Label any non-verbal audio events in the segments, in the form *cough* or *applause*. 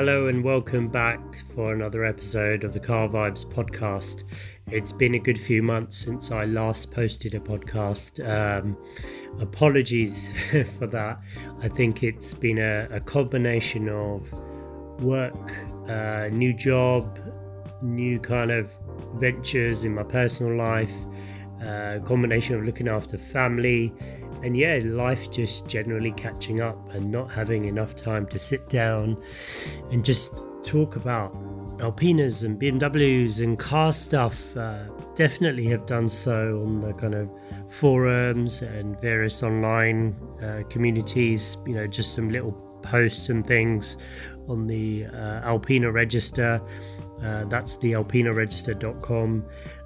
Hello and welcome back for another episode of the Car Vibes podcast. It's been a good few months since I last posted a podcast. Um, apologies *laughs* for that. I think it's been a, a combination of work, uh, new job, new kind of ventures in my personal life, uh, combination of looking after family, and yeah, life just generally catching up and not having enough time to sit down and just talk about Alpinas and BMWs and car stuff. Uh, definitely have done so on the kind of forums and various online uh, communities. You know, just some little posts and things on the uh, Alpina Register. Uh, that's the alpinaregister.com.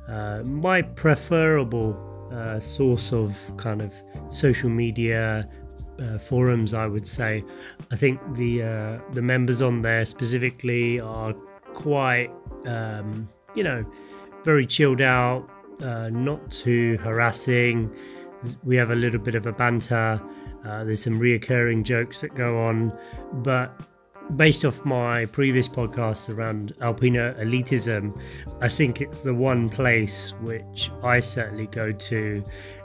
Uh, my preferable source of kind of social media uh, forums, I would say. I think the uh, the members on there specifically are quite, um, you know, very chilled out, uh, not too harassing. We have a little bit of a banter. Uh, there's some reoccurring jokes that go on, but based off my previous podcast around Alpina elitism, I think it's the one place which I certainly go to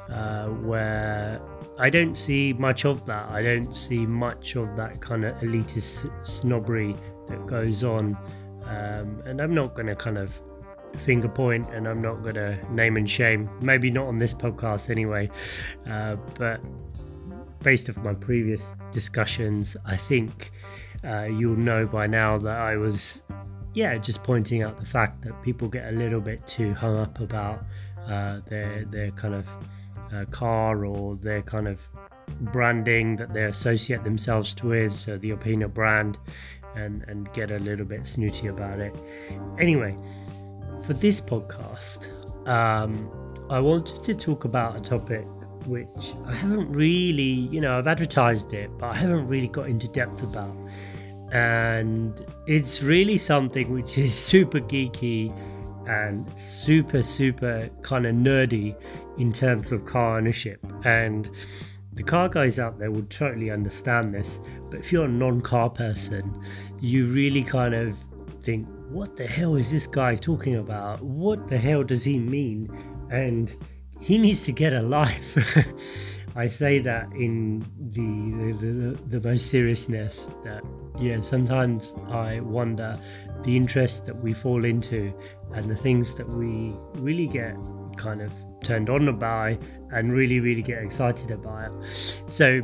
uh, where I don't see much of that. I don't see much of that kind of elitist snobbery that goes on. Um, and I'm not going to kind of finger point and I'm not going to name and shame. Maybe not on this podcast anyway. Uh, but based off my previous discussions, I think uh, you'll know by now that I was, yeah, just pointing out the fact that people get a little bit too hung up about uh, their their kind of uh, car or their kind of branding that they associate themselves with, so the Alpina brand, and and get a little bit snooty about it. Anyway, for this podcast, um, I wanted to talk about a topic which I haven't really, you know, I've advertised it, but I haven't really got into depth about and it's really something which is *laughs* super geeky and super super kind of nerdy in terms of car ownership. And the car guys out there would totally understand this but if you're a non-car person you really kind of think what the hell is this guy talking about? What the hell does he mean? And he needs to get a life *laughs* I say that in the, the, the most seriousness that yeah sometimes I wonder the interest that we fall into and the things that we really get kind of turned on by and really really get excited about. So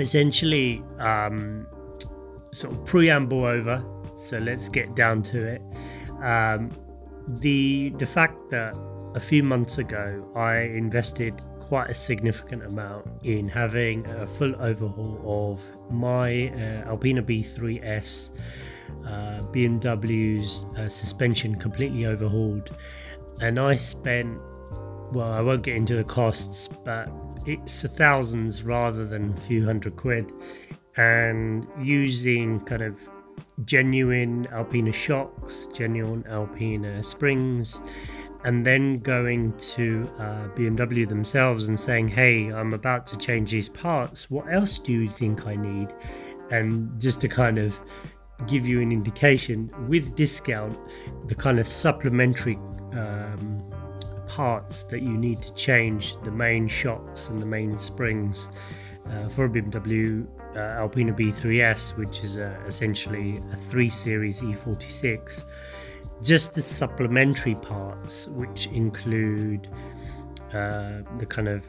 essentially um, sort of preamble over so let's get down to it. Um, the the fact that a few months ago I invested quite a significant amount in having a full overhaul of my uh, Alpina B3S, uh, BMW's uh, suspension completely overhauled, and I spent well, I won't get into the costs, but it's thousands rather than a few hundred quid, and using kind of genuine Alpina shocks, genuine Alpina springs and then going to uh, BMW themselves and saying, Hey, I'm about to change these parts. What else do you think I need? And just to kind of give you an indication with discount, the kind of supplementary um, parts that you need to change the main shocks and the main springs uh, for a BMW uh, Alpina B3S, which is a, essentially a 3 Series E46 just the supplementary parts, which include uh, the kind of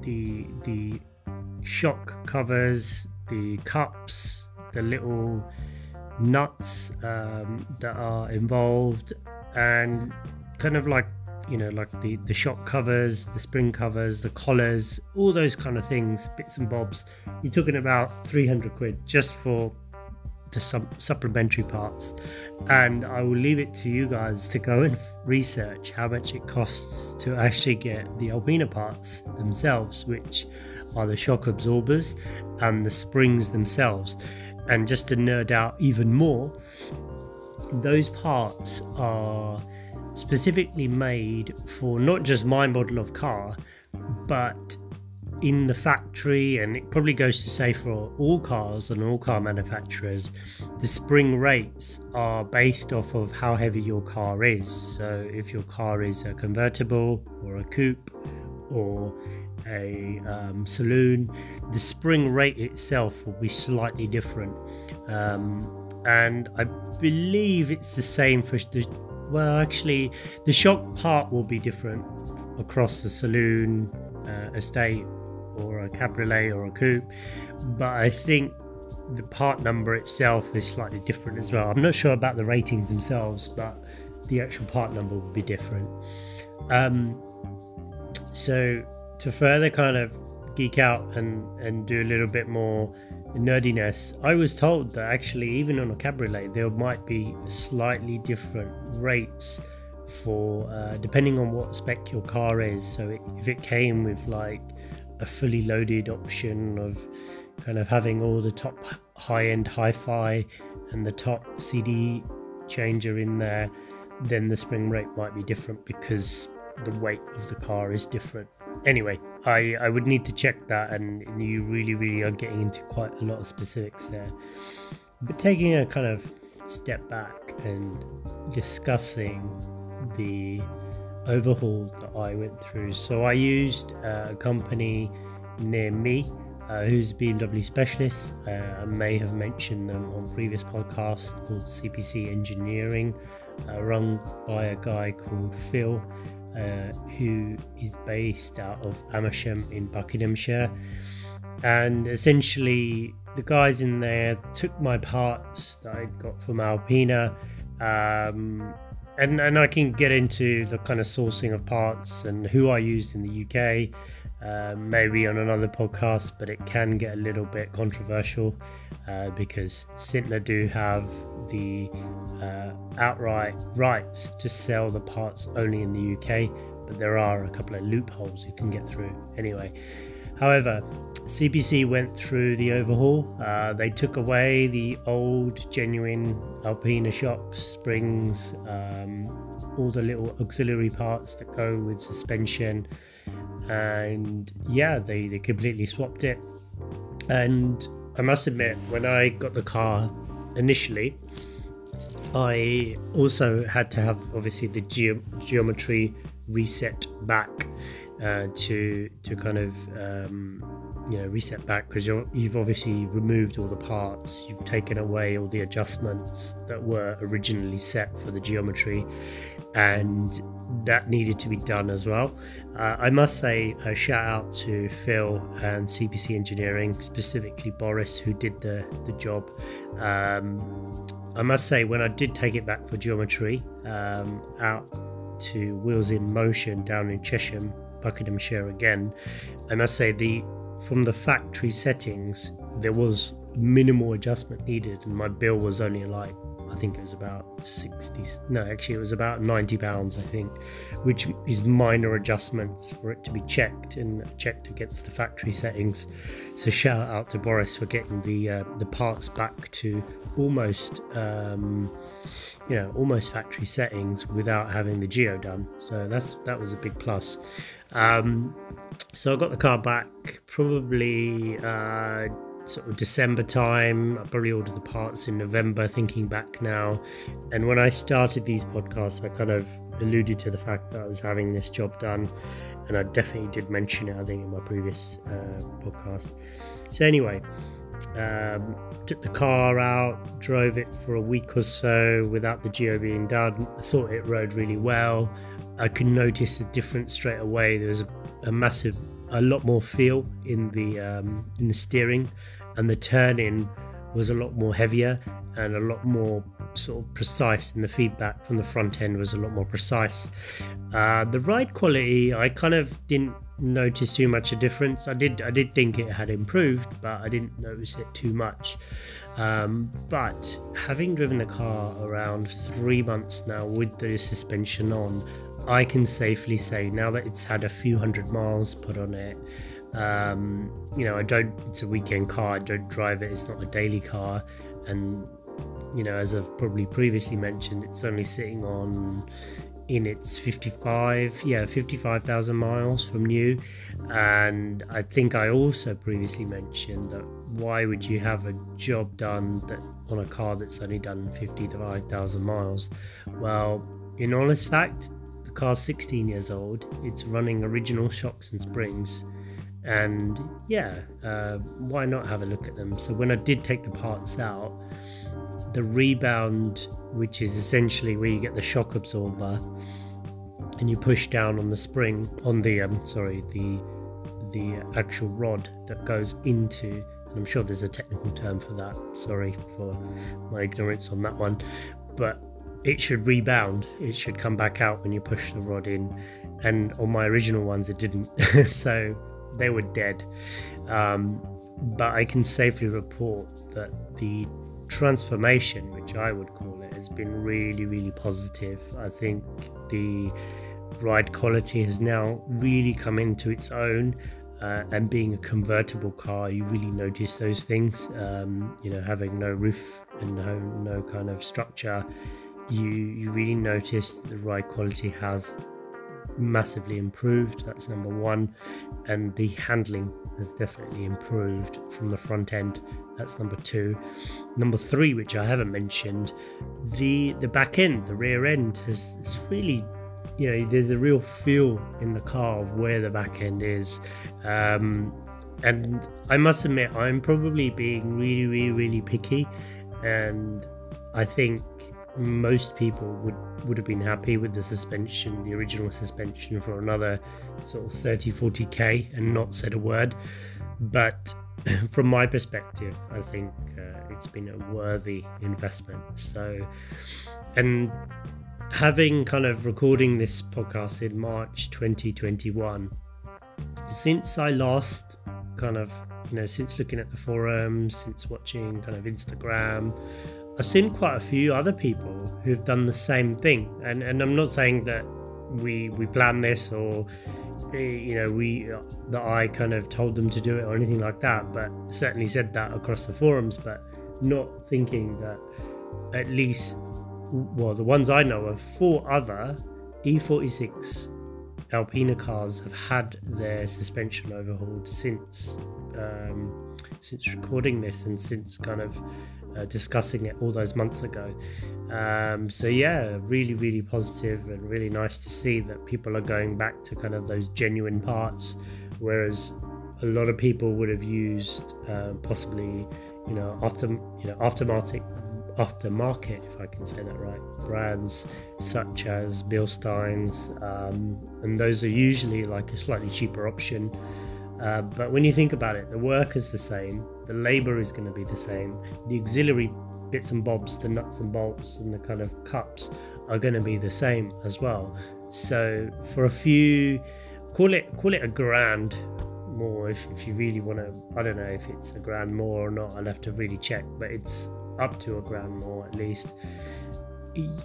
the the shock covers, the cups, the little nuts um, that are involved, and kind of like you know like the the shock covers, the spring covers, the collars, all those kind of things, bits and bobs. You're talking about 300 quid just for the supplementary parts and I will leave it to you guys to go and research how much it costs to actually get the Alpina parts themselves, which are the shock absorbers and the springs themselves. And just to nerd out even more, those parts are specifically made for not just my model of car, but in the factory, and it probably goes to say for all cars and all car manufacturers, the spring rates are based off of how heavy your car is. So if your car is a convertible or a coupe or a um, saloon, the spring rate itself will be slightly different. Um, and I believe it's the same for the. Well, actually, the shock part will be different across the saloon, uh, estate, or a cabriolet or a coupe, but I think the part number itself is slightly different as well. I'm not sure about the ratings themselves, but the actual part number will be different. Um, so to further kind of geek out and and do a little bit more nerdiness, I was told that actually even on a cabriolet there might be slightly different rates for uh, depending on what spec your car is. So it, if it came with like a fully loaded option of kind of having all the top high end hi fi and the top CD changer in there, then the spring rate might be different because the weight of the car is different. Anyway, I, I would need to check that, and you really, really are getting into quite a lot of specifics there. But taking a kind of step back and discussing the overhaul that I went through. So I used uh, a company near me uh, who's BMW specialist. Uh, I may have mentioned them on previous podcasts called CPC Engineering, uh, run by a guy called Phil, uh, who is based out of Amersham in Buckinghamshire. And essentially, the guys in there took my parts that I'd got from Alpina. Um, and and I can get into the kind of sourcing of parts and who I used in the UK, uh, maybe on another podcast, but it can get a little bit controversial uh, because Sytner do have the uh, outright rights to sell the parts only in the UK, but there are a couple of loopholes you can get through anyway. However, CPC went through the overhaul. Uh, they took away the old genuine Alpina shocks, springs, um, all the little auxiliary parts that go with suspension, and yeah, they, they completely swapped it. And I must admit, when I got the car initially, I also had to have obviously the ge- geometry reset back uh, to to kind of um, you know reset back because you've obviously removed all the parts you've taken away all the adjustments that were originally set for the geometry and that needed to be done as well. Uh, i must say a shout out to phil and cpc engineering specifically boris who did the the job. Um, i must say when i did take it back for geometry um, out to wheels in motion down in chesham Buckinghamshire again. And I must say the from the factory settings there was minimal adjustment needed, and my bill was only like I think it was about 60 no actually it was about 90 pounds I think which is minor adjustments for it to be checked and checked against the factory settings. So shout out to Boris for getting the uh, the parts back to almost um, you know almost factory settings without having the geo done. So that's that was a big plus. Um, so I got the car back probably uh, sort of December time. I probably ordered the parts in November, thinking back now. And when I started these podcasts, I kind of alluded to the fact that I was having this job done. And I definitely did mention it, I think, in my previous uh, podcast. So, anyway, um, took the car out, drove it for a week or so without the Geo being done. I thought it rode really well. I could notice a difference straight away. There was a, a massive, a lot more feel in the um, in the steering, and the turning was a lot more heavier and a lot more sort of precise and the feedback from the front end was a lot more precise. Uh, the ride quality i kind of didn't notice too much a difference. I did i did think it had improved but i didn't notice it too much. Um, but having driven the car around three months now with the suspension on I can safely say now that it's had a few hundred miles put on it, um, you know, I don't, it's a weekend car, I don't drive it, it's not a daily car. And, you know, as I've probably previously mentioned, it's only sitting on in its 55 yeah 55,000 miles from new. And I think I also previously mentioned that why would you have a job done that on a car that's only done 55,000 miles? Well in honest fact the car's 16 years old it's running original shocks and springs and yeah uh, why not have a look at them so when I did take the parts out the rebound, which is essentially where you get the shock absorber, and you push down on the spring on the um, sorry the the actual rod that goes into. And I'm sure there's a technical term for that. Sorry for my ignorance on that one, but it should rebound. It should come back out when you push the rod in. And on my original ones, it didn't. *laughs* so they were dead. Um, but I can safely report that the transformation, which I would call it, has been really, really positive. I think the ride quality has now really come into its own. Uh, and being a convertible car, you really notice those things. Um, you know, having no roof and no no kind of structure, you you really notice the ride quality has massively improved. That's number one, and the handling has definitely improved from the front end. That's number two. Number three, which I haven't mentioned, the the back end, the rear end, has it's really, you know, there's a real feel in the car of where the back end is. Um, and I must admit, I'm probably being really, really, really picky, and I think most people would would have been happy with the suspension, the original suspension, for another sort of 30, 40k and not said a word. But *clears throat* from my perspective, I think uh, it's been a worthy investment. So, and having kind of recording this podcast in March 2021, since I last kind of, you know, since looking at the forums, since watching kind of Instagram, I've seen quite a few other people who've done the same thing, and and I'm not saying that we we planned this or eh, you know we that I kind of told them to do it or anything like that, but certainly said that across the forums, but not thinking that at least well the ones I know of four other E46 Alpina cars have had their suspension overhauled since um, since recording this and since kind of uh, discussing it all those months ago. Um, so yeah, really, really positive and really nice to see that people are going back to kind of those genuine parts, whereas a lot of people would have used uh, possibly, you know, after you know aftermarket aftermarket, if I can say that right, brands such as Bilsteins, um, and those are usually like a slightly cheaper option. Uh, but when you think about it, the work is the same, the labor is going to be the same, the auxiliary bits and bobs, the nuts and bolts, and the kind of cups are going to be the same as well. So for a few, call it call it a grand more if, if you really want to. I don't know if it's a grand more or not. I'll have to really check, but it's up to a grand more at least.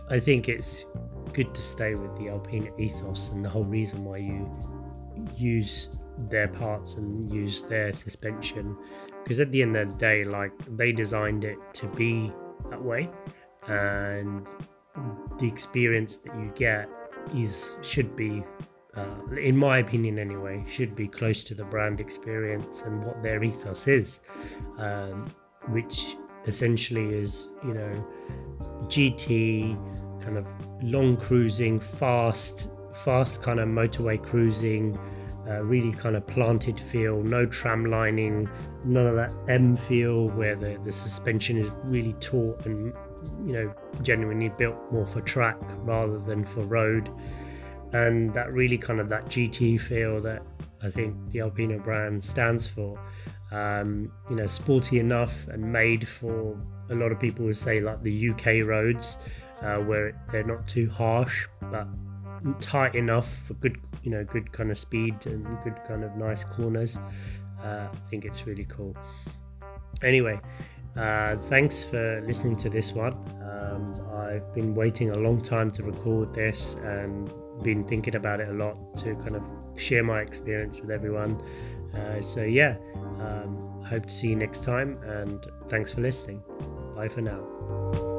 I think it's good to stay with the Alpina ethos and the whole reason why you use their parts and use their suspension. Because at the end of the day like they designed it to be that way. And the experience that you get is should be uh, in my opinion anyway should be close to the brand experience and what their ethos is um, which essentially is you know gt kind of long cruising fast fast kind of motorway cruising uh, really kind of planted feel, no tram lining, none of that M feel where the, the suspension is really taut and you know genuinely built more for track rather than for road. And that really kind of that GT feel that I think the Alpina brand stands for. Um, you know, sporty enough and made for a lot of people would say like the UK roads, uh, where they're not too harsh, but tight enough for good, you know, good kind of speed and good kind of nice corners. Uh, I think it's really cool. Anyway, uh, thanks for listening to this one. Um, I've been waiting a long time to record this and been thinking about it a lot to kind of share my experience with everyone. Uh, so, yeah, um, hope to see you next time and thanks for listening. Bye for now.